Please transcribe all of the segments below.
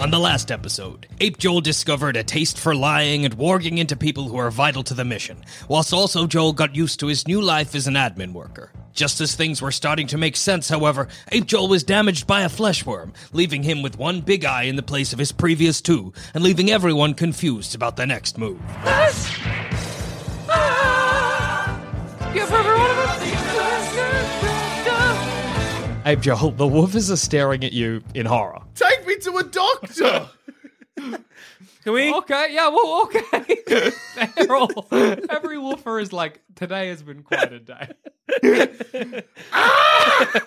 On the last episode, Ape Joel discovered a taste for lying and warging into people who are vital to the mission, whilst also Joel got used to his new life as an admin worker. Just as things were starting to make sense, however, Ape Joel was damaged by a fleshworm, leaving him with one big eye in the place of his previous two, and leaving everyone confused about the next move. Ape Joel, the woofers are staring at you in horror. Take me to a doctor. Can we? Okay, yeah, well, okay. They're all, every woofer is like, today has been quite a day. Ah!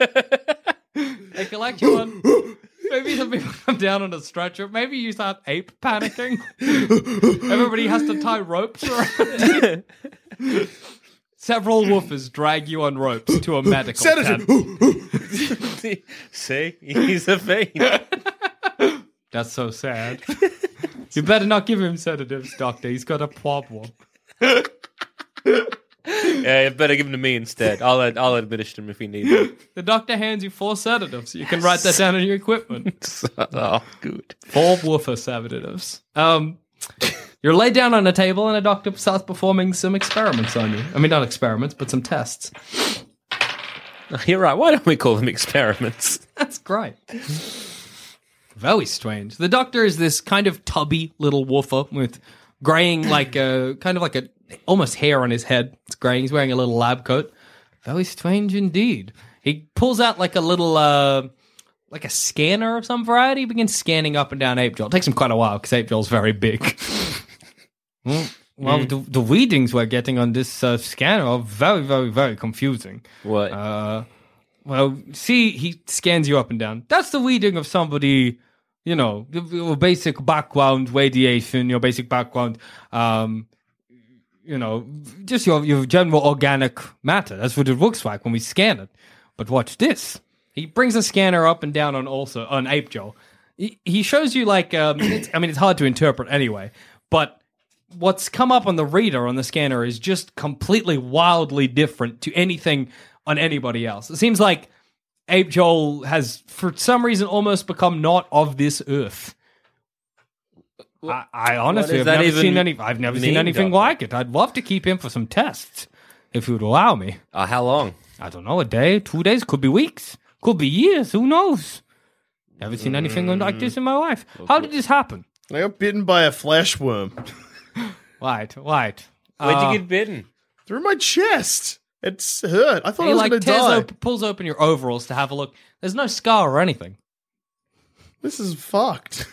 they collect you on. Maybe some people come down on a stretcher. Maybe you start ape panicking. Everybody has to tie ropes around you. Several woofers drag you on ropes to a medical Sedative. tent. See, he's a fiend. That's so sad. You better not give him sedatives, doctor. He's got a problem. yeah, you better give him to me instead. I'll I'll administer him if he needs it. The doctor hands you four sedatives. You can write that down on your equipment. oh, good. Four woofer sedatives. Um, you're laid down on a table, and a doctor starts performing some experiments on you. I mean, not experiments, but some tests. You're right. Why don't we call them experiments? That's great. Very strange. The doctor is this kind of tubby little woofer with graying, like a kind of like a almost hair on his head. It's graying. He's wearing a little lab coat. Very strange indeed. He pulls out like a little, uh, like a scanner of some variety. He begins scanning up and down Ape Joel. It takes him quite a while because Ape Joel's very big. well, well, the, the readings we're getting on this uh, scanner are very, very, very confusing. What? Uh, well, see, he scans you up and down. That's the reading of somebody, you know, your- your basic background radiation, your basic background, um, you know, just your, your general organic matter. That's what it looks like when we scan it. But watch this. He brings the scanner up and down on also on Ape Joe. He, he shows you like, um, it's, I mean, it's hard to interpret anyway, but what's come up on the reader on the scanner is just completely wildly different to anything on anybody else. It seems like Ape Joel has, for some reason, almost become not of this earth. I, I honestly have never seen any. I've never seen anything Doctor? like it. I'd love to keep him for some tests, if you would allow me. Uh, how long? I don't know, a day, two days, could be weeks, could be years. Who knows? Never seen anything like this in my life. How did this happen? I got bitten by a flesh worm Right, right. Where'd Uh, you get bitten? through my chest. It's hurt. I thought He I was like going to tears die. op- pulls open your overalls to have a look. There's no scar or anything. This is fucked.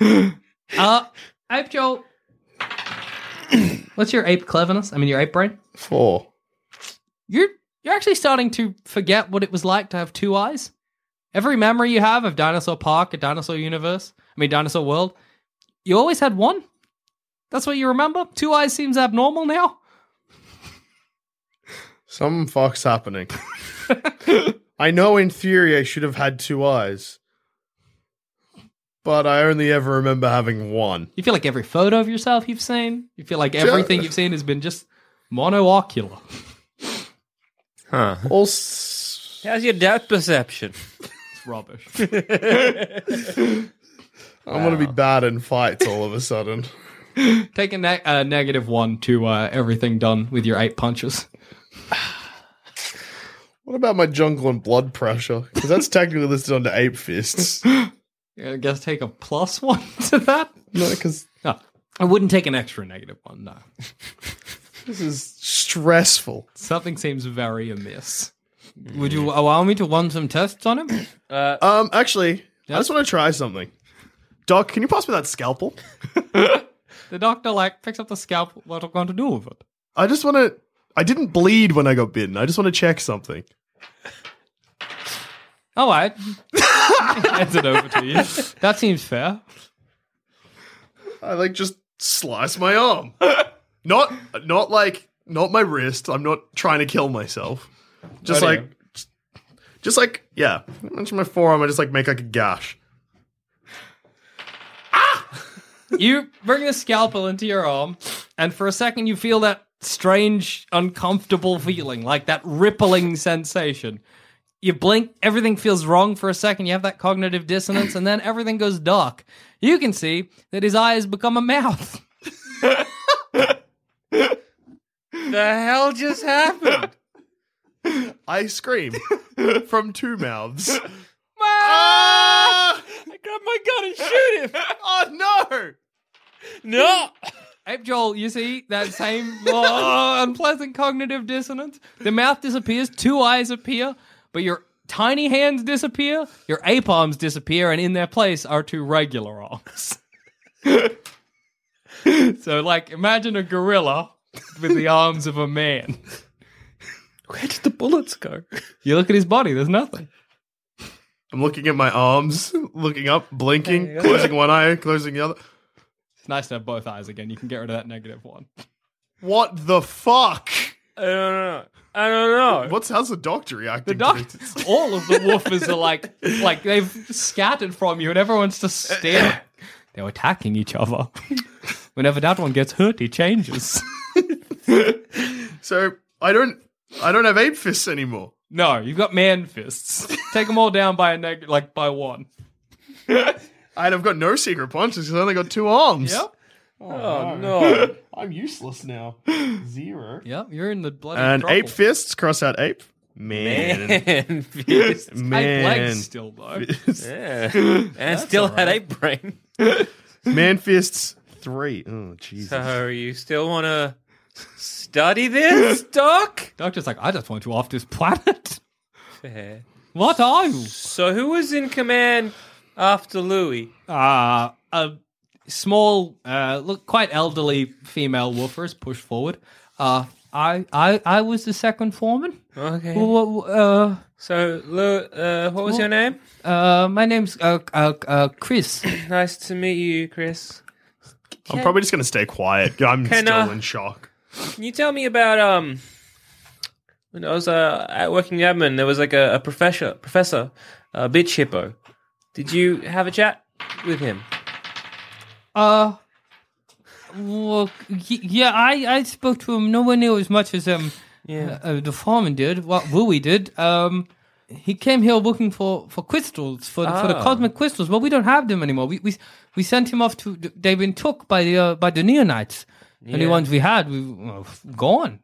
Uh, Ape Joel. What's your ape cleverness? I mean, your ape brain. Four. You're you're actually starting to forget what it was like to have two eyes. Every memory you have of Dinosaur Park, a Dinosaur Universe, I mean Dinosaur World, you always had one. That's what you remember. Two eyes seems abnormal now. Some fuck's happening. I know in theory I should have had two eyes, but I only ever remember having one. You feel like every photo of yourself you've seen. You feel like everything you've seen has been just monoocular. Huh. All s- How's your depth perception? It's rubbish. I'm going to be bad in fights all of a sudden. Take a ne- uh, negative one to uh, everything done with your eight punches. What about my jungle and blood pressure? Because that's technically listed under ape fists. I guess take a plus one to that. No, because No, I wouldn't take an extra negative one. No, this is stressful. something seems very amiss. Would you allow me to run some tests on him? Um, actually, I just want to try something. Doc, can you pass me that scalpel? The doctor like picks up the scalpel. What are you going to do with it? I just want to. I didn't bleed when I got bitten. I just want to check something. All right, hands it over to you. That seems fair. I like just slice my arm. not, not like, not my wrist. I'm not trying to kill myself. Just like, just, just like, yeah. Mention my forearm. I just like make like a gash. Ah! You bring the scalpel into your arm, and for a second you feel that strange, uncomfortable feeling, like that rippling sensation. You blink, everything feels wrong for a second. You have that cognitive dissonance, and then everything goes dark. You can see that his eye has become a mouth. the hell just happened? I scream from two mouths. Ah! I grab my gun and shoot him. Oh no! No. Ape Joel, you see that same oh, unpleasant cognitive dissonance? The mouth disappears, two eyes appear, but your tiny hands disappear, your ape arms disappear, and in their place are two regular arms. so, like, imagine a gorilla with the arms of a man. Where did the bullets go? You look at his body, there's nothing. I'm looking at my arms, looking up, blinking, closing one eye, closing the other. It's nice to have both eyes again. You can get rid of that negative one. What the fuck? I don't know. I don't know. What's how's the doctor The reacting? doc- to this? all of the woofers are like, like they've scattered from you, and everyone's just staring. They're attacking each other. Whenever that one gets hurt, he changes. So I don't, I don't have ape fists anymore. No, you've got man fists. Take them all down by a neg- like by one. And I've got no secret punches because I only got two arms. Yep. Oh, oh no. I'm useless now. Zero. Yep. You're in the bloody And trouble. ape fists, cross out ape. Man. Man, fist. Eight Man. legs still though. yeah. And still had ape brain. Man fists three. Oh Jesus. So you still want to study this, Doc? Doctor's like, I just want you off this planet. Fair. What are you? So who was in command after Louis? Uh, a small, uh, look quite elderly female woofers push forward. Uh, I, I, I was the second foreman. Okay. Well, uh, So, uh, what was your name? uh, my name's uh, uh, uh, Chris. Nice to meet you, Chris. I'm probably just gonna stay quiet. I'm Can, still uh, in shock. Can you tell me about um when I was uh, at working admin? There was like a, a professor, professor, uh, bitch hippo. Did you have a chat with him? Uh, well, yeah, I, I spoke to him nowhere near as much as um, Yeah. uh, the foreman did. What Louis did. Um, he came here looking for, for crystals for the, for the Ah. cosmic crystals. Well, we don't have them anymore. We we we sent him off to. They've been took by the uh, by the neonites. Any Yeah. ones we had, we well, gone.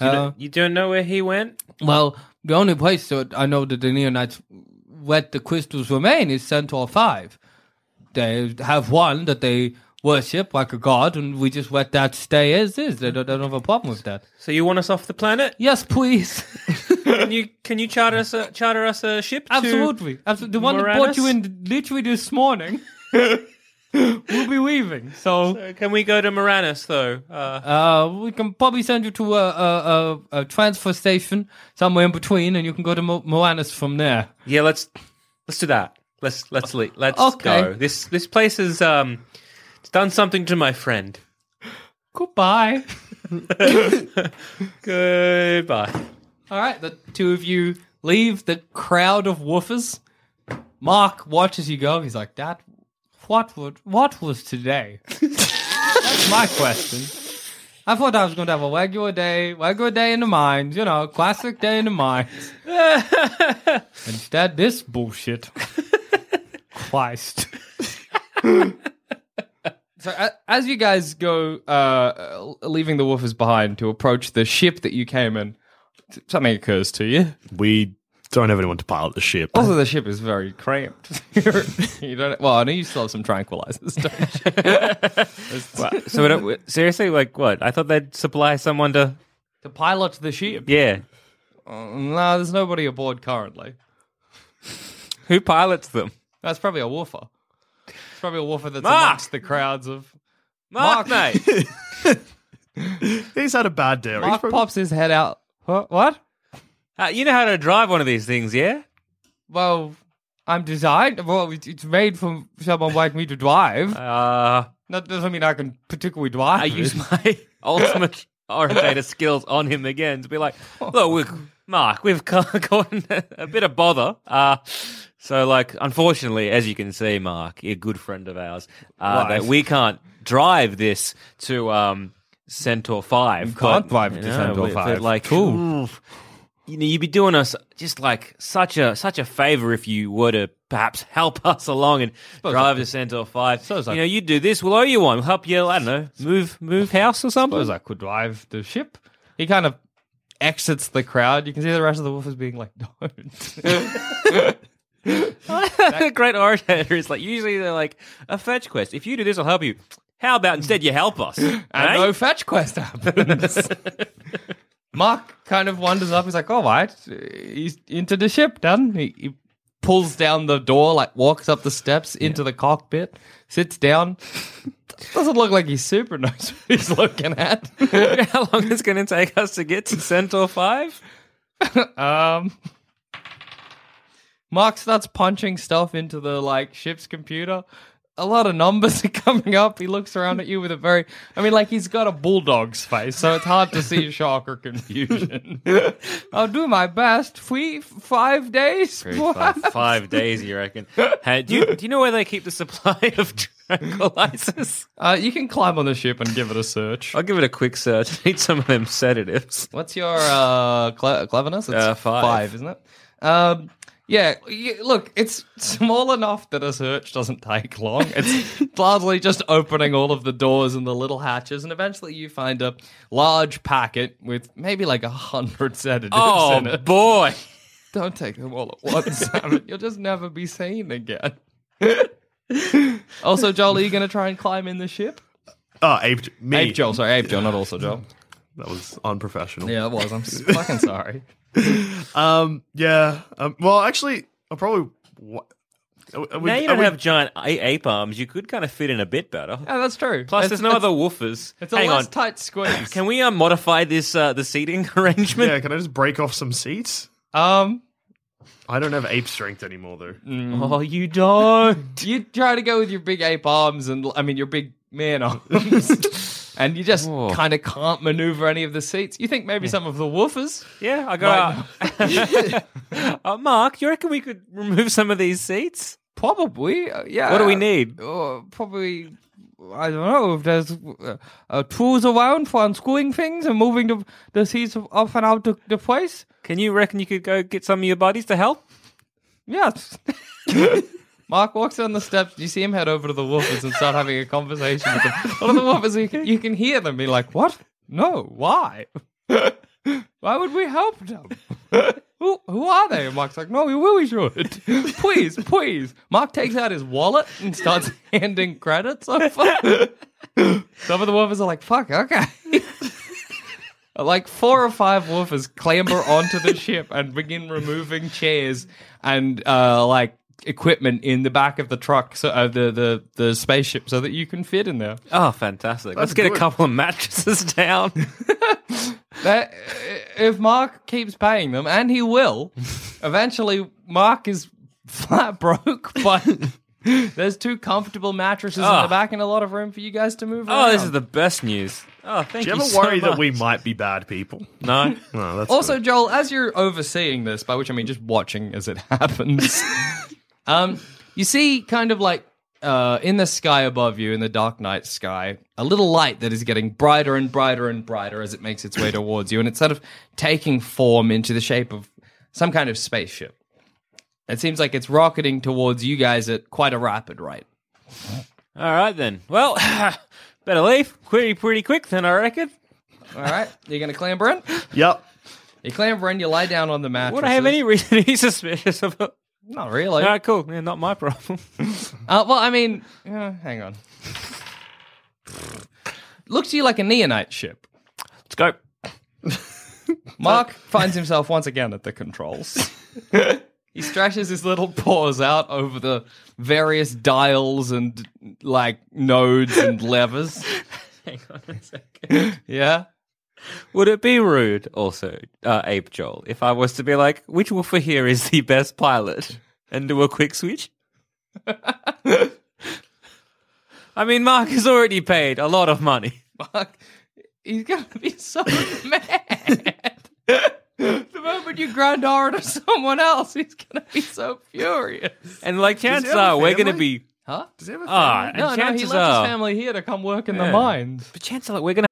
You, Uh, don't, you don't know where he went? well, the only place that I know that the neonites let the crystals remain is Centaur Five. They have one that they worship like a god, and we just let that stay as is. They don't, they don't have a problem with that. So you want us off the planet? Yes, please. Can you can you charter us a charter us a ship? to- Absolutely. Absolutely. The one that brought you in literally this morning. we'll be leaving. So Uh, Can we go to Moranis though? Uh, uh, we can probably send you to a, a, a, a transfer station somewhere in between, and you can go to Mo- Moanus from there. yeah, let's let's do that. Let's let's le- let's Okay. go. This this place is um it's done something to my friend. Goodbye. Goodbye. All right, the two of you leave the crowd of woofers. Mark watches you go. He's like, "That, what would, what was today?" That's my question. I thought I was going to have a regular day, regular day in the mines, you know, classic day in the mines. Instead, this bullshit. Christ. So as you guys go, uh, uh, leaving the woofers behind to approach the ship that you came in, something occurs to you. We don't have anyone to pilot the ship. Also, the ship is very cramped. you don't. Well, I know you still have some tranquilizers. Don't you? What? So we don't, seriously, like what? I thought they'd supply someone to. to pilot the ship. Yeah, Uh, no, there's nobody aboard currently. who pilots them? That's probably a woofer. It's probably a woofer that's Mark! amongst the crowds of. Mark, Mark. mate. He's had a bad day. He's Mark probably- pops his head out. What? What? Uh, you know how to drive one of these things, yeah? Well, I'm designed. Well, it's it's made for someone like me to drive. Uh, That doesn't mean I can particularly drive. I it. use my ultimate orator skills on him again to be like, look, we've, Mark, we've ca- gotten a bit of bother. Uh, so, like, unfortunately, as you can see, Mark, you're a good friend of ours, uh, that we can't drive this to um, Centaur 5. You can't drive you to Centaur 5. Like, Cool. you know, you'd be doing us just like such a such a favor if you were to perhaps help us along and drive to Centaur Five. Suppose I- you know, you do this, we'll owe you one. We'll help you. I don't know, move move house or something. suppose I could drive the ship. He kind of exits the crowd. You can see the rest of the woofers being like, "Don't." a great orator is like usually they're like a fetch quest. If you do this, I'll help you. How about instead you help us? and eh? no fetch quest happens. Mark kind of wanders up. He's like, "All right, he's into the ship." Done. He, he pulls down the door, like walks up the steps into the cockpit, sits down. Doesn't look like he super knows what he's looking at. How long is it going to take us to get to Centaur Five? Um, Mark starts punching stuff into the like ship's computer. A lot of numbers are coming up. He looks around at you with a very, I mean, like he's got a bulldog's face, so it's hard to see shock or confusion. I'll do my best. Three, five days. Five, five days, you reckon? Hey, do you do you know where they keep the supply of tranquilizers? Uh, you can climb on the ship and give it a search. I'll give it a quick search. Need some of them sedatives. What's your uh, cle- cleverness? It's Uh, five. isn't it? Um, yeah, y- look, it's small enough that a search doesn't take long. It's largely just opening all of the doors and the little hatches, and eventually you find a large packet with maybe like a hundred sedatives Oh in it. boy! Don't take them all at once, Simon. You'll just never be seen again. also, Joel, are you going to try and climb in the ship? Oh, Ape, me. Ape Joel, sorry, Ape Joel, not also Joel. That was unprofessional. Yeah, it was. I'm s- fucking sorry. Um. Yeah. Um. Well, actually, I'll probably. What, are we- now you don't we- have giant a- ape arms. You could kind of fit in a bit better. Yeah, that's true. Plus, It's- there's no it's- other woofers. It's a Hang less on. tight squeeze. Can we uh, modify this uh, the seating arrangement? Yeah. Can I just break off some seats? Um, I don't have ape strength anymore, though. Oh, you don't. you try to go with your big ape arms and I mean your big man arms, and you just kind of can't maneuver any of the seats. You think maybe some of the woofers? Yeah, I got. uh, Mark, you reckon we could remove some of these seats? Probably. Uh, yeah. What do we need? Uh, probably. I don't know if there's uh, uh, tools around for unscrewing things and moving the, the seats up and out the, the place. Can you reckon you could go get some of your buddies to help? Yes. Mark walks down the steps. You see him head over to the woofers and start having a conversation with them. One of the woofers, you can, you can hear them be like, "What? No, why? why would we help them? who, who are they?" And Mark's like, "No, we really should. please, please." Mark takes out his wallet and starts handing credits over. Some of the woofers are like, "Fuck, okay." Like four or five woofers clamber onto the ship and begin removing chairs and uh, like equipment in the back of the truck, so uh, the the the spaceship, so that you can fit in there. Oh, fantastic! Let's get a couple of mattresses down. That, if Mark keeps paying them, and he will, eventually Mark is flat broke, but. There's two comfortable mattresses in Oh. the back and a lot of room for you guys to move around. oh, this is the best news. Oh, thank you. Do you. you ever so worry that we might be bad people? No. No, that's Also, good. Joel, as you're overseeing this, by which I mean just watching as it happens, um, you see kind of like uh, in the sky above you, in the dark night sky, a little light that is getting brighter and brighter and brighter as it makes its way towards you, and it's sort of taking form into the shape of some kind of spaceship. It seems like it's rocketing towards you guys at quite a rapid rate. All right then. Well, better leave pretty pretty quick then, I reckon. All right, you're gonna clamber in. Yep. You clamber in. You lie down on the mattress. Would I have any reason to be suspicious of it? Not really. All right, cool. Yeah, not my problem. Uh, well, I mean, uh, hang on. Looks to you like a neonite ship. Let's go. Mark finds himself once again at the controls. he stretches his little paws out over the various dials and like nodes and levers. Hang on a second. Yeah. Would it be rude, also, uh, Ape Joel, if I was to be like, which woofer here is the best pilot, and do a quick switch? I mean, Mark has already paid a lot of money. Mark, he's gonna be so mad. the moment you grind over to someone else, he's gonna be so furious. And like, he chances are we're going to be. Huh? Does he have a Ah, and No, no, he chances left are. his family here to come work in the mines. But chances are we're going to.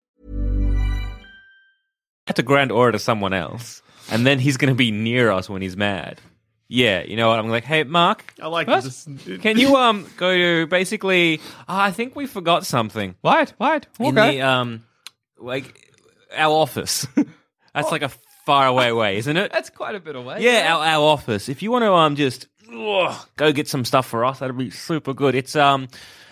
Have to grand order to someone else, and then he's going to be near us when he's mad. Yeah, you know what? I'm like, hey, Mark. I like What? this. Can you um go to basically? Oh, I think we forgot something. What? What? In Okay. the um, like our office. That's like a far away way, isn't it? That's quite a bit away. Yeah, our, our office. If you want to um just ugh, go get some stuff for us, that'd be super good. It's um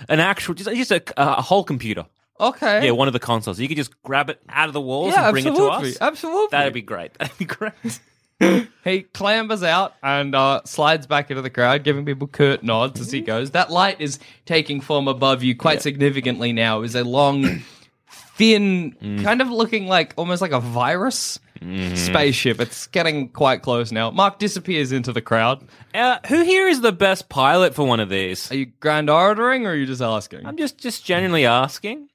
an actual just just a, a whole computer. Okay. Yeah, one of the consoles. You could just grab it out of the walls Yeah, and bring it to us. Absolutely. That'd be great. That'd be great. He clambers out and uh, slides back into the crowd, giving people curt nods as he goes. That light is taking form above you quite significantly now. Is a long, thin, kind of looking like almost like a virus spaceship. It's getting quite close now. Mark disappears into the crowd. Uh, who here is the best pilot for one of these? Are you grand ordering or are you just asking? I'm just just genuinely asking.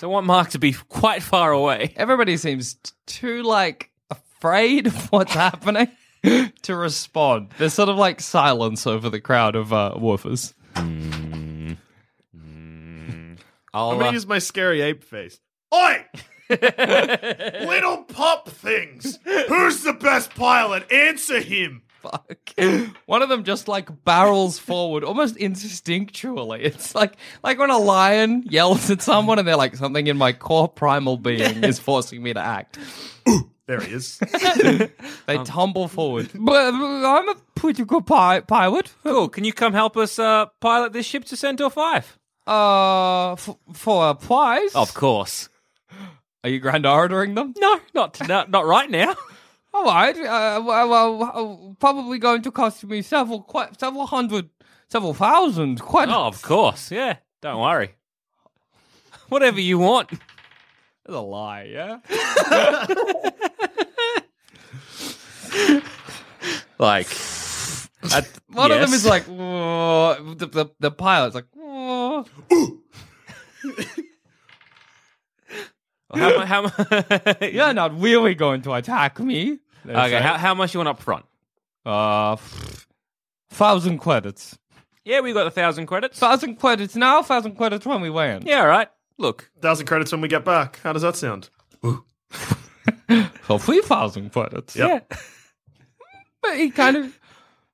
So I want Mark to be quite far away. Everybody seems t- too like afraid of what's happening to respond. There's sort of like silence over the crowd of uh, woofers. I'll, I'm gonna uh, use my scary ape face. Oi! Little pup things. Who's the best pilot? Answer him. Fuck. One of them just like barrels forward, almost instinctually. It's like like when a lion yells at someone and they're like, something in my core primal being is forcing me to act. There he is. They tumble forward. But I'm a pretty good pi- pilot. cool. Can you come help us uh, pilot this ship to Centaur Five? Uh, f- for a prize. Of course. Are you grand ordering them? No, not not, not right now. All right. Uh, well, well, uh, probably going to cost me several, quite several hundred, several thousand. Quite. Oh, of course. Yeah. Don't worry. Whatever you want. That's a lie. Yeah. Like, One of them is like, the, the, the pilot's like, "Whoa." How, mu- how, mu- you're not really going to attack me. they okay, say. how, how much you want up front? Uh, f- thousand credits. Yeah, we got a thousand credits. Thousand credits now, thousand credits when we land. Yeah, all right. Look, Thousand credits when we get back. How does that sound? So three thousand credits. Yep. yeah. But he kind of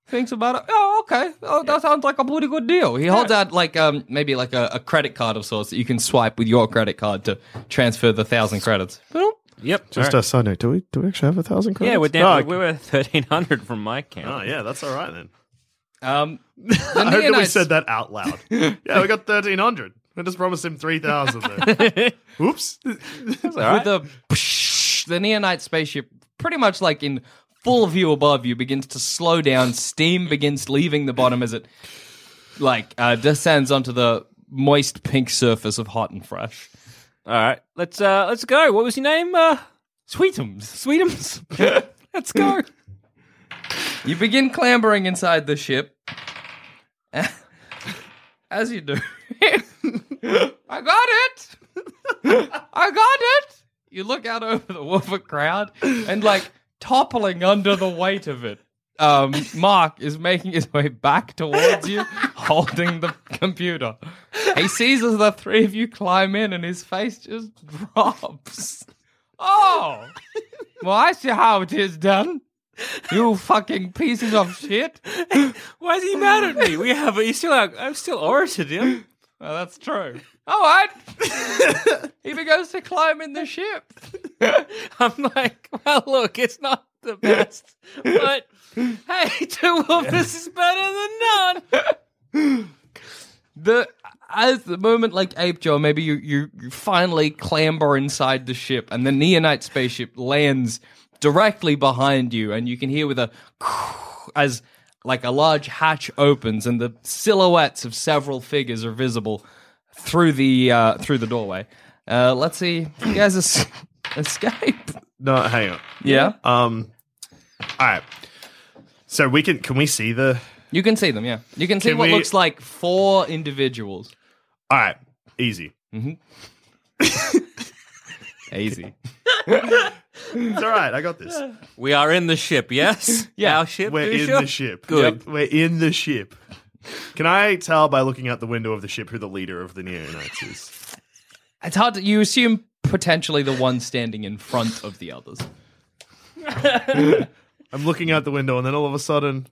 thinks about it. Oh, okay. Oh, that sounds like a pretty good deal. He holds out like um maybe like a, a credit card of sorts that you can swipe with your credit card to transfer the thousand credits. Yep. Just a side note. Do we do we actually have a thousand credits? yeah, we're down. Oh, we were thirteen hundred from my count. Oh yeah, that's all right then. Um, I hope that we said that out loud. yeah, we got thirteen hundred. I just promised him three thousand. Then. Oops. with the the neonite spaceship pretty much like in full view above you begins to slow down steam begins leaving the bottom as it like uh, descends onto the moist pink surface of hot and fresh All right, let's uh let's go. What was your name? Uh, sweetums Sweetums. let's go. you begin clambering inside the ship as you do i got it i got it you look out over the woofer crowd and like toppling under the weight of it um, Mark is making his way back towards you, holding the computer. He sees as the three of you climb in, and his face just drops. Oh, well, I see how it is done. You fucking pieces of shit. Why is he mad at me? We have. You still. Have I'm still orated him. Well, that's true. All right. he begins to climb in the ship. I'm like, well, look, it's not the best, but hey, two of this is better than none. The as the moment like Ape Joe, maybe you, you you finally clamber inside the ship, and the Neonite spaceship lands directly behind you, and you can hear with a as like a large hatch opens, and the silhouettes of several figures are visible through the uh, through the doorway. Uh, let's see, you guys are s- escape. No, hang on. Yeah. Um. All right. So we can can we see the? You can see them, yeah. You can see Can what we- looks like four individuals. All right. Easy. Easy. It's all right. I got this. We are in the ship, yes? Yeah. Our ship? We're you in sure? the ship. Good. Yep, We're in the ship. Can I tell by looking out the window of the ship who the leader of the Neonites is? It's hard to you assume potentially the one standing in front of the others. I'm looking out the window, and then all of a sudden,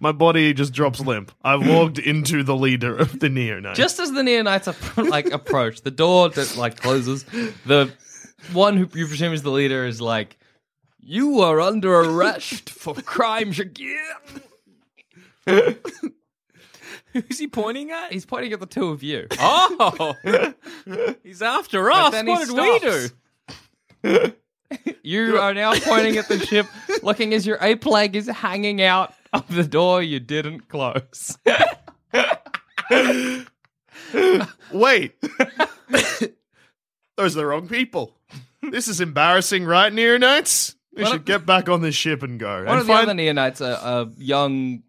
my body just drops limp. I've walked into the leader of the Neonites. Just as the Neonites are, like approach, the door that like closes. The one who you presume is the leader is like, "You are under arrest for crimes again." Who's he pointing at? He's pointing at the two of you. Oh! He's after us. What did we do? You are now pointing at the ship, looking as your ape leg is hanging out of the door you didn't close. Wait. Those are the wrong people. This is embarrassing, right, Neonites? We One should of- get back on this ship and go. One and of the find- other Neonites, a, a young,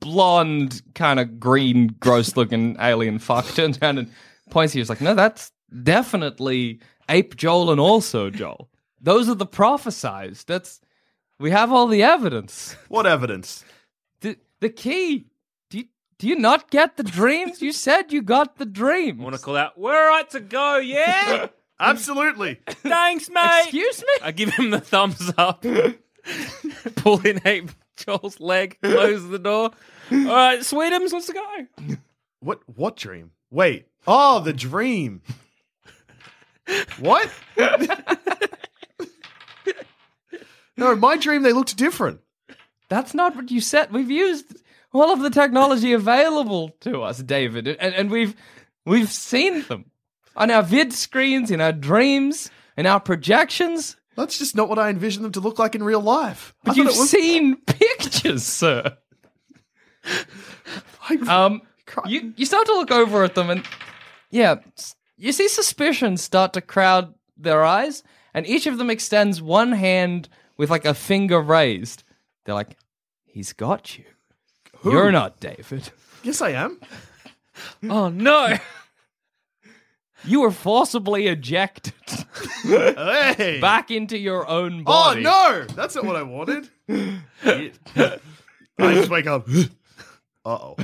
blonde, kind of green, gross-looking alien fuck, turns around and points you. He's like, "No, that's definitely Ape Joel and also Joel. Those are the prophesized. That's we have all the evidence. What evidence? The the key. Do you, not get the dreams? You said you got the dreams. I want to call out, we're right to go, yeah? Absolutely. Thanks, mate. Excuse me? I give him the thumbs up. Pull in Ape Joel's leg, close the door. All right, Sweetums, let's go. What what dream? Wait. Oh, the dream. what? no, my dream they looked different. That's not what you said. We've used all of the technology available to us, David, and, and we've we've seen them on our vid screens, in our dreams, in our projections. That's just not what I envisioned them to look like in real life. But you've was- seen pictures, sir. Um, you you start to look over at them, and yeah, you see suspicion start to crowd their eyes, and each of them extends one hand with like a finger raised. They're like, "He's got you. Who? You're not David. Yes, I am. Oh, no. You were forcibly ejected hey. back into your own body. Oh body." no, that's not what I wanted. I just wake up. Uh oh.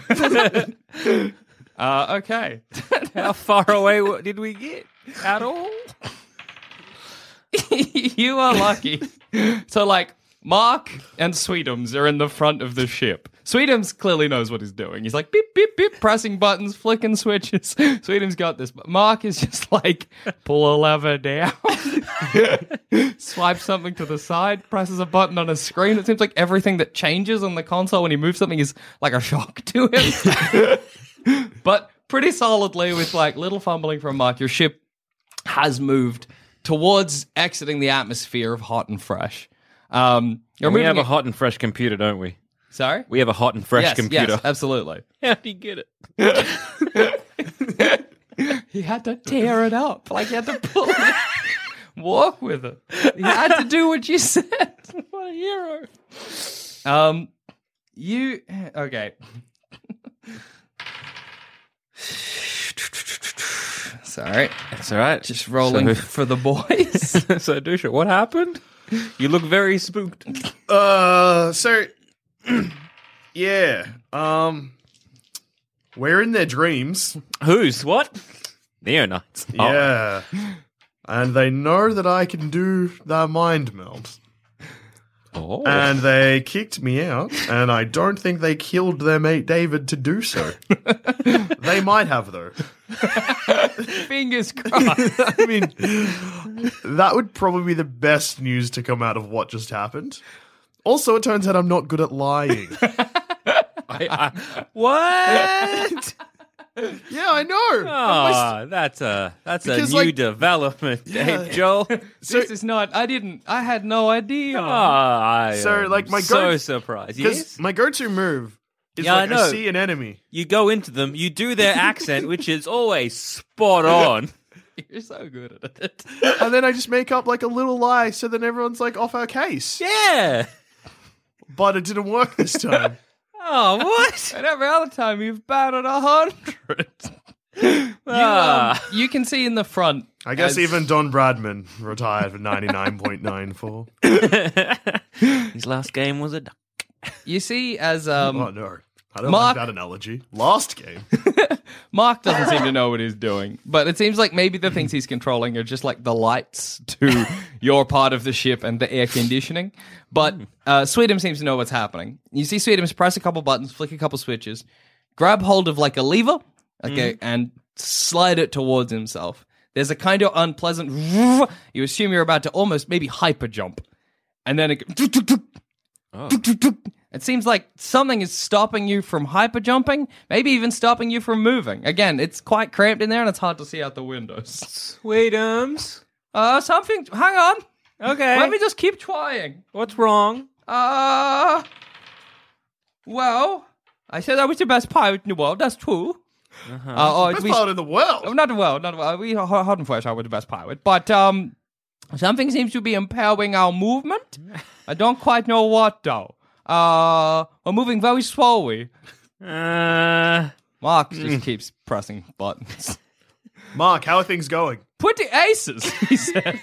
Uh, okay. How far away w- did we get at all? you are lucky. So, like, Mark and Sweetums are in the front of the ship. Sweetums clearly knows what he's doing. He's like, beep, beep, beep, pressing buttons, flicking switches. Sweetums got this. But Mark is just like, pull a lever down, swipe something to the side, presses a button on a screen. It seems like everything that changes on the console when he moves something is like a shock to him. but pretty solidly, with like little fumbling from Mark, your ship has moved towards exiting the atmosphere of hot and fresh. Um, we have a hot and fresh computer, don't we? Sorry, We have a hot and fresh yes, computer. Yes, absolutely. How do you get it? He had to tear it up, like he had to pull it, walk with it. He had to do what you said. what a hero. Um, you okay? Sorry, it's all right. just rolling So- for the boys. so, Dusha, what happened? You look very spooked. Uh, so yeah. Um, we're in their dreams. Who's? What? Neonites. Oh. Yeah, and they know that I can do their mind meld. Oh. And they kicked me out, and I don't think they killed their mate David to do so. they might have, though. Fingers crossed. I mean, that would probably be the best news to come out of what just happened. Also, it turns out I'm not good at lying. I- I- what? yeah, I know. Oh, that's a that's a new like- development, Yeah. Dave Joel. this is not. I didn't. I had no idea. Oh, I So, am like, my so go- surprised. Because Yes, my go-to move is Yeah, like I, know. see an enemy. you go into them, you do their accent, which is always spot on. You're so good at it. and then I just make up like a little lie so then everyone's like off our case. Yeah. But it didn't work this time. Oh, what? And every other time you've batted a hundred. You, um, you can see in the front. I guess as- even Don Bradman retired for 99.94. His last game was a duck. you see as um oh, no. I don't Mark- like that analogy. Last game. Mark doesn't seem to know what he's doing, but it seems like maybe the things he's controlling are just like the lights to your part of the ship and the air conditioning. But uh, Sweetums seems to know what's happening. You see Sweetums press a couple buttons, flick a couple switches, grab hold of like a lever, okay, and slide it towards himself. There's a kind of unpleasant. You assume you're about to almost maybe hyper jump, and then it. It seems like something is stopping you from hyper jumping, maybe even stopping you from moving. Again, it's quite cramped in there and it's hard to see out the windows. Sweetums. Uh, something. Hang on. Okay. Let me just keep trying. What's wrong? Uh. Well, I said I was the best pirate in the world. That's true. Uh-huh. Uh, oh, Best we- pilot in the world. Oh, not the world, not the world. We hard and fresh. I was the best pirate, but um, something seems to be impairing our movement. I don't quite know what though. Uh, we're moving very slowly. Uh, Mark just keeps pressing buttons. Mark, how are things going? Twenty aces, he says.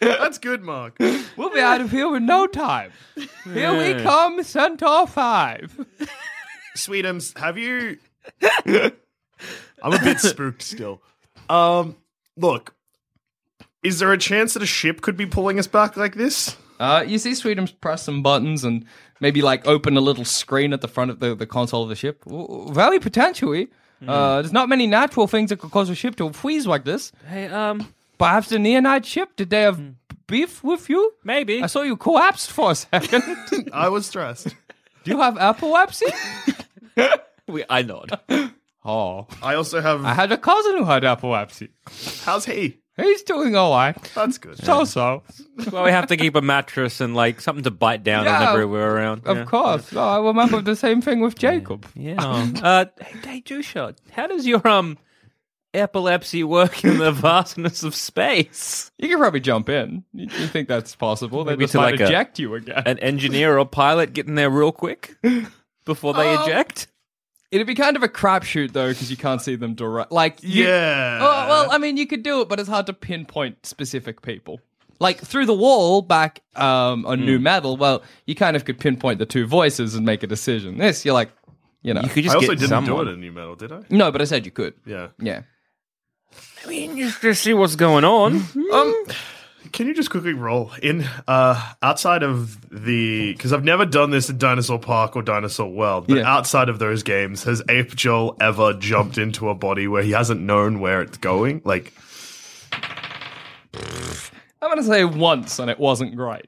That's good, Mark. We'll be out of here in no time. Here we come, Centaur Five. Sweetums, have you? I'm a bit spooked still. Um, look, is there a chance that a ship could be pulling us back like this? Uh, you see Sweden press some buttons and maybe like open a little screen at the front of the, the console of the ship. W- Very potentially. Uh, there's not many natural things that could cause a ship to freeze like this. hey, um, Perhaps the Neonite ship? Did they have beef with you? maybe. I saw you collapsed for a second. I was stressed. Do you have epilepsy? We, I nod. Oh, I also have. I had a cousin who had epilepsy. How's he? He's doing all right. That's good. So so. well, we have to keep a mattress and like something to bite down Yeah, whenever we're around. Of yeah. course. Oh, I remember the same thing with Jacob. Yeah. uh, hey, hey, Jusha, how does your um epilepsy work in the vastness of space? You can probably jump in. You, you think that's possible? They Maybe just to might like a- eject you again. An engineer or pilot getting there real quick before they Um, eject? It'd be kind of a crapshoot though, because you can't see them direct. Like, you- Yeah. Oh, well, I mean, you could do it, but it's hard to pinpoint specific people. Like through the wall back um, on New Metal, well, you kind of could pinpoint the two voices and make a decision. This, you're like, you know, You could I just also get didn't someone. do it in New Metal, did I? no, but I said you could. Yeah. Yeah. I mean, just to see what's going on. Um, can you just quickly roll in uh outside of the because I've never done this in Dinosaur Park or Dinosaur World, but Yeah. outside of those games, has Ape Joel ever jumped into a body where he hasn't known where it's going? Like, I'm gonna say once, and it wasn't great.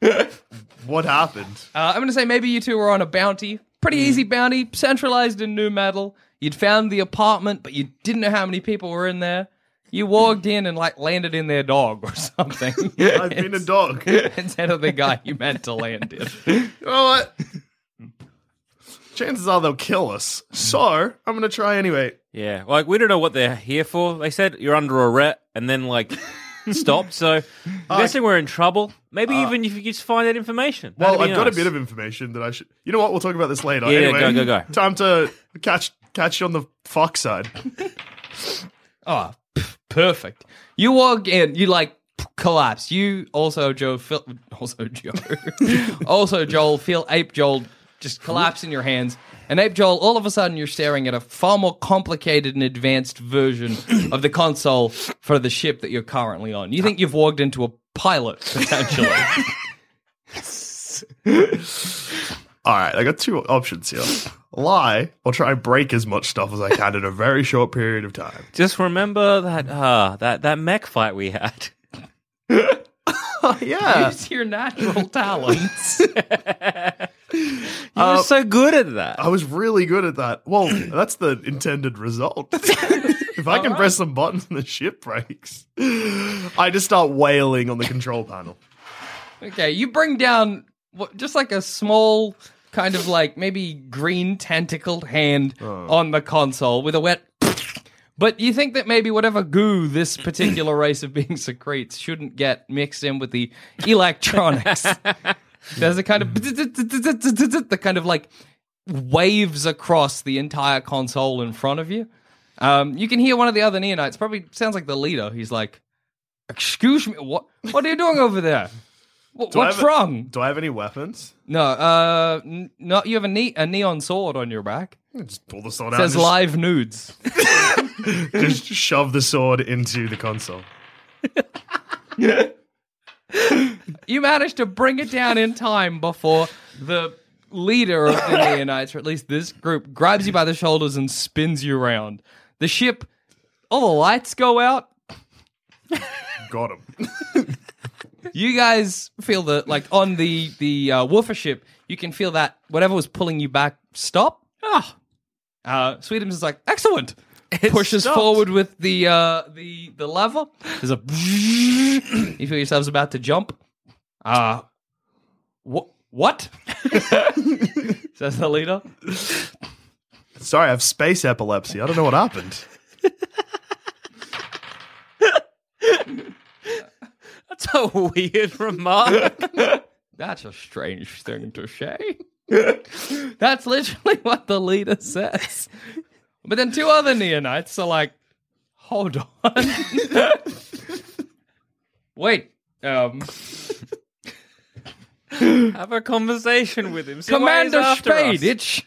what happened? Uh, I'm gonna say maybe you two were on a bounty, pretty easy bounty, centralized in New Metal. You'd found the apartment, but you didn't know how many people were in there. You walked in and like landed in their dog or something. I've been a dog. instead of the guy you meant to land in. You know what? Chances are they'll kill us. So I'm gonna try anyway. Yeah, like we don't know what they're here for. They said you're under arrest and then like stopped. So I'm guessing we're in trouble. Maybe uh, even if you just find that information. Well, I've be got a bit of information that I should. You know what? We'll talk about this later. Yeah, anyway, go, go, go. Time to catch catch you on the fuck side. Oh, p- perfect. You walk in, you like collapse. You also Joe feel also Joe also Joel feel Ape Joel just collapse in your hands. And Ape Joel, all of a sudden, you're staring at a far more complicated and advanced version of the console for the ship that you're currently on. You think you've walked into a pilot potentially. All right, I got two options here: lie or try and break as much stuff as I can in a very short period of time. Just remember that uh, that that mech fight we had. yeah, Use your natural talents. You Uh, were so good at that. I was really good at that. Well, that's the intended result. if I can press some buttons and the ship breaks, I just start wailing on the control panel. Okay, you bring down what, just like a small, kind of like maybe green tentacled hand on the console with a wet But you think that maybe whatever goo this particular race of beings secretes shouldn't get mixed in with the electronics. There's a kind of the kind of like waves across the entire console in front of you. Um, you can hear one of the other neonites. Probably sounds like the leader. He's like, "Excuse me, what? What are you doing over there? What, what's have wrong?" Do I have any weapons? No, uh, n- no. You have a, ne- a neon sword on your back. Just pull the sword It out. says just- live nudes. just shove the sword into the console. you managed to bring it down in time before the leader of the Neonites, or at least this group, grabs you by the shoulders and spins you around. The ship, all the lights go out. Got him. You guys feel that, like on the the uh, Woofer ship, you can feel that whatever was pulling you back stop. Ah, uh, Sweetums is like excellent. Pushes stopped. forward with the uh, the the lever. There's a. you feel yourselves about to jump. Uh what? What? Says the leader. Sorry, I have space epilepsy. I don't know what happened. That's a weird remark. That's a strange thing to say. That's literally what the leader says. But then two other neonites are like, hold on. Wait. Um, Have a conversation with him. See why he's Commander Spade, us. it's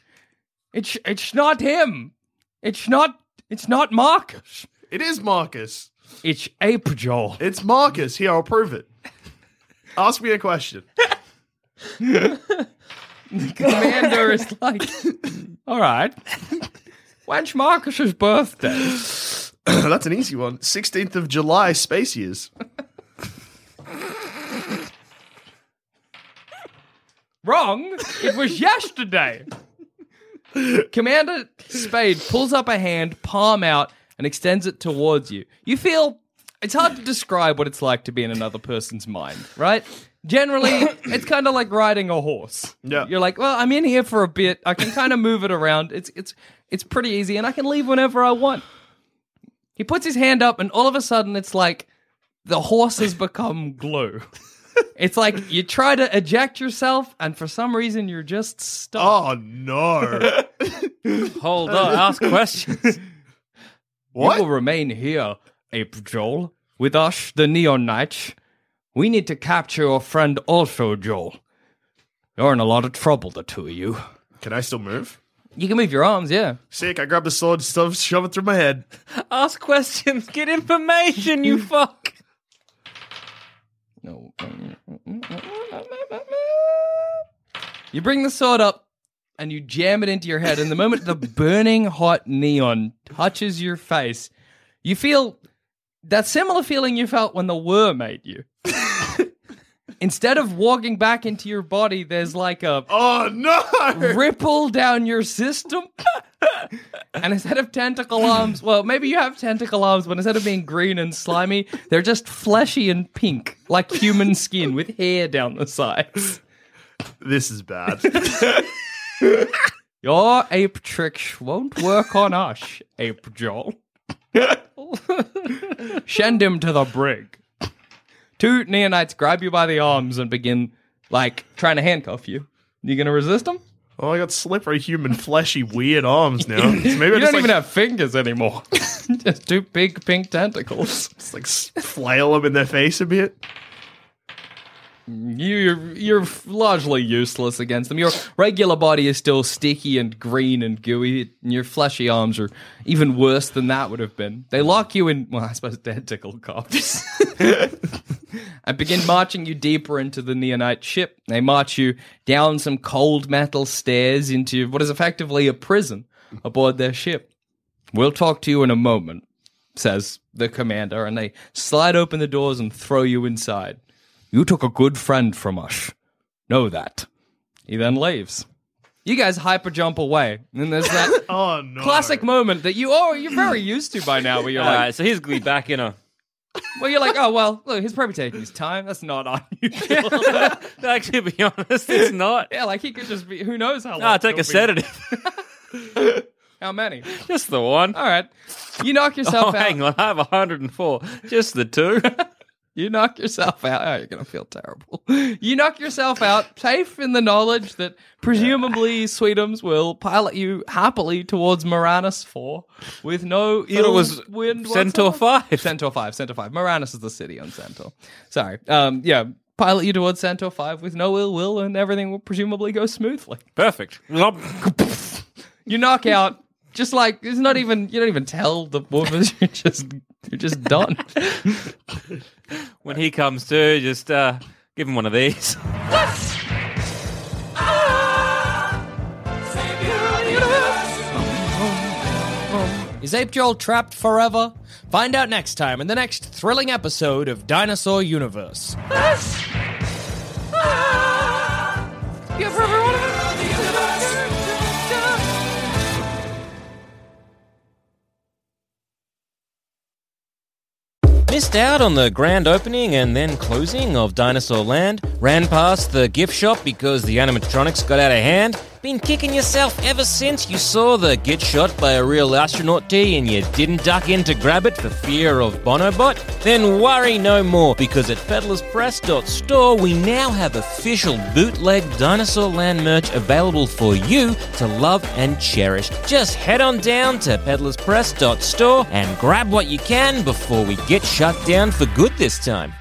it's it's not him. It's not it's not Marcus. It is Marcus. It's April. It's Marcus. Here, I'll prove it. Ask me a question. Commander is like, all right. When's Marcus's birthday? That's an easy one. 16th of July, space years. Wrong. It was yesterday. Commander Spade pulls up a hand, palm out, and extends it towards you. You feel it's hard to describe what it's like to be in another person's mind, right? Generally, it's kind of like riding a horse. Yeah. You're like, well, I'm in here for a bit. I can kind of move it around. It's it's it's pretty easy, and I can leave whenever I want. He puts his hand up, and all of a sudden, it's like the horse has become glue. It's like you try to eject yourself, and for some reason, you're just stuck. Oh, no. Hold on, ask questions. What? You will remain here, Ape Joel, with us, the Neon Knights. We need to capture your friend also, Joel. You're in a lot of trouble, the two of you. Can I still move? You can move your arms, yeah. Sick. I grab the sword, stuff, shove it through my head. ask questions. Get information, you fuck. No. You bring the sword up and you jam it into your head, and the moment the burning hot neon touches your face, you feel that similar feeling you felt when the worm ate you. Instead of walking back into your body, there's like a Oh, no. ripple down your system. and instead of tentacle arms, well, maybe you have tentacle arms, but instead of being green and slimy, they're just fleshy and pink, like human skin with hair down the sides. This is bad. Your ape tricks won't work on us, Ape Joel. Send him to the brig. Two neonites grab you by the arms and begin, like, trying to handcuff you. You gonna resist them? Oh, I got slippery, human, fleshy, weird arms now. So maybe I you just don't like, even have fingers anymore. just two big pink tentacles. just like flail them in their face a bit. You're you're largely useless against them. Your regular body is still sticky and green and gooey, and your fleshy arms are even worse than that would have been. They lock you in, well, I suppose, tentacle cuffs, and begin marching you deeper into the neonite ship. They march you down some cold metal stairs into what is effectively a prison aboard their ship. We'll talk to you in a moment, says the commander, and they slide open the doors and throw you inside. You took a good friend from us. Know that. He then leaves. You guys hyper jump away, and there's that Oh, no. classic moment that you oh you're very used to by now, where you're All like, right, so he's gonna back in a. well, you're like, oh well, look, he's probably taking his time. That's not unusual. Actually, to be honest, it's not. yeah, like he could just be. Who knows how long? Ah, take he'll a be- sedative. How many? Just the one. All right. You knock yourself oh, out. hang on, I have 104. Just the two. You knock yourself out. Oh, you're gonna feel terrible. You knock yourself out, safe in the knowledge that presumably Sweetums will pilot you happily towards Moranis Four with no it ill was wind. Centaur whatsoever. 5. Centaur Five. Centaur Five. Moranis is the city on Centaur. Sorry. Um. Yeah. Pilot you towards Centaur Five with no ill will, and everything will presumably go smoothly. Perfect. You knock out. Just like it's not even you don't even tell the woman you're just you're just done. when he comes to, just uh, give him one of these. Is Ape Joel trapped forever? Find out next time in the next thrilling episode of Dinosaur Universe. Missed out on the grand opening and then closing of Dinosaur Land? Ran past the gift shop because the animatronics got out of hand? Been kicking yourself ever since you saw the get shot by a real astronaut T and you didn't duck in to grab it for fear of Bonobot? Then worry no more because at peddlerspress.store we now have official bootleg Dinosaur Land merch available for you to love and cherish. Just head on down to peddlerspress.store and grab what you can before we get shut down for good this time.